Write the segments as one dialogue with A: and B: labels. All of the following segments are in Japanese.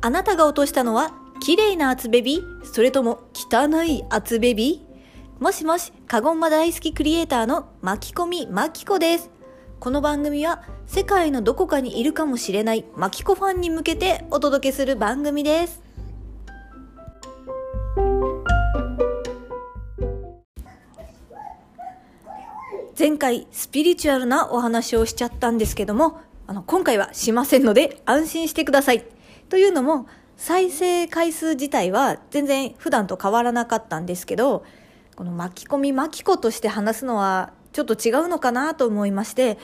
A: あなたが落としたのは綺麗な厚ベビ？それとも汚い厚ベビ？もしもし、カゴンマ大好きクリエイターの巻き込みまきこです。この番組は世界のどこかにいるかもしれないマキコファンに向けてお届けする番組です。前回スピリチュアルなお話をしちゃったんですけども、あの、今回はしませんので安心してください。というのも、再生回数自体は全然普段と変わらなかったんですけど、この巻き込み巻き子として話すのはちょっと違うのかなと思いまして、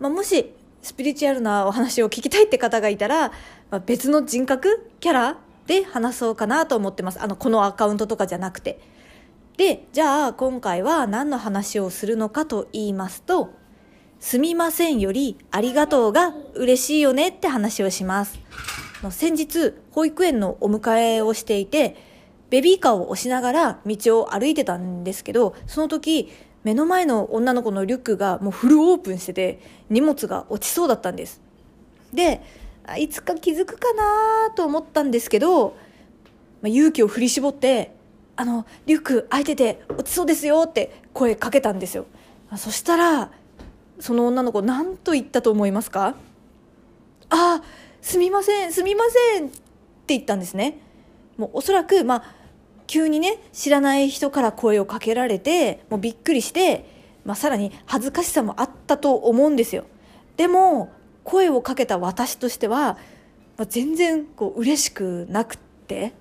A: まあ、もしスピリチュアルなお話を聞きたいって方がいたら、まあ、別の人格キャラで話そうかなと思ってます。あの、このアカウントとかじゃなくて。で、じゃあ今回は何の話をするのかと言いますと、すみませんよりありがとうが嬉しいよねって話をします。先日、保育園のお迎えをしていて、ベビーカーを押しながら道を歩いてたんですけど、その時、目の前の女の子のリュックがもうフルオープンしてて、荷物が落ちそうだったんです。で、いつか気づくかなと思ったんですけど、まあ、勇気を振り絞って、あの、リュック開いてて落ちそうですよって声かけたんですよ。そしたら、その女の子何と言ったと思いますか？ああ、すみません、すみませんって言ったんですね。もうおそらく、まあ、急にね、知らない人から声をかけられて、もうびっくりして、まあ、さらに恥ずかしさもあったと思うんですよ。でも、声をかけた私としては、まあ、全然こう嬉しくなくって、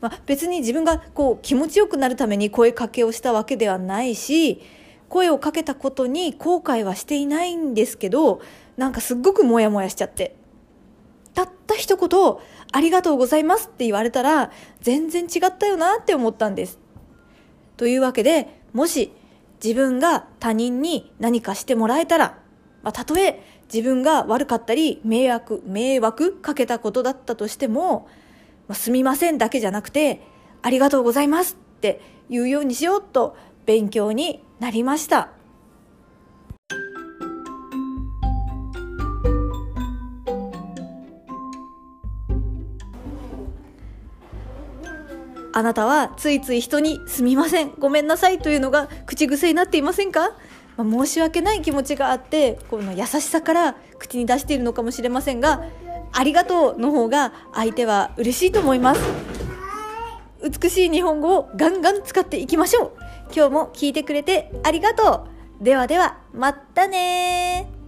A: まあ、別に自分がこう気持ちよくなるために声かけをしたわけではないし、声をかけたことに後悔はしていないんですけど、なんかすっごくモヤモヤしちゃって。たった一言、ありがとうございますって言われたら、全然違ったよなって思ったんです。というわけで、もし自分が他人に何かしてもらえたら、まあ、たとえ自分が悪かったり、迷惑、迷惑かけたことだったとしても、まあ、すみませんだけじゃなくて、ありがとうございますって言うようにしようと勉強になりました。あなたはついつい人にすみません、ごめんなさいというのが口癖になっていませんか、まあ、申し訳ない気持ちがあって、この優しさから口に出しているのかもしれませんが、ありがとうの方が相手は嬉しいと思います。美しい日本語をガンガン使っていきましょう。今日も聞いてくれてありがとう。ではでは、またね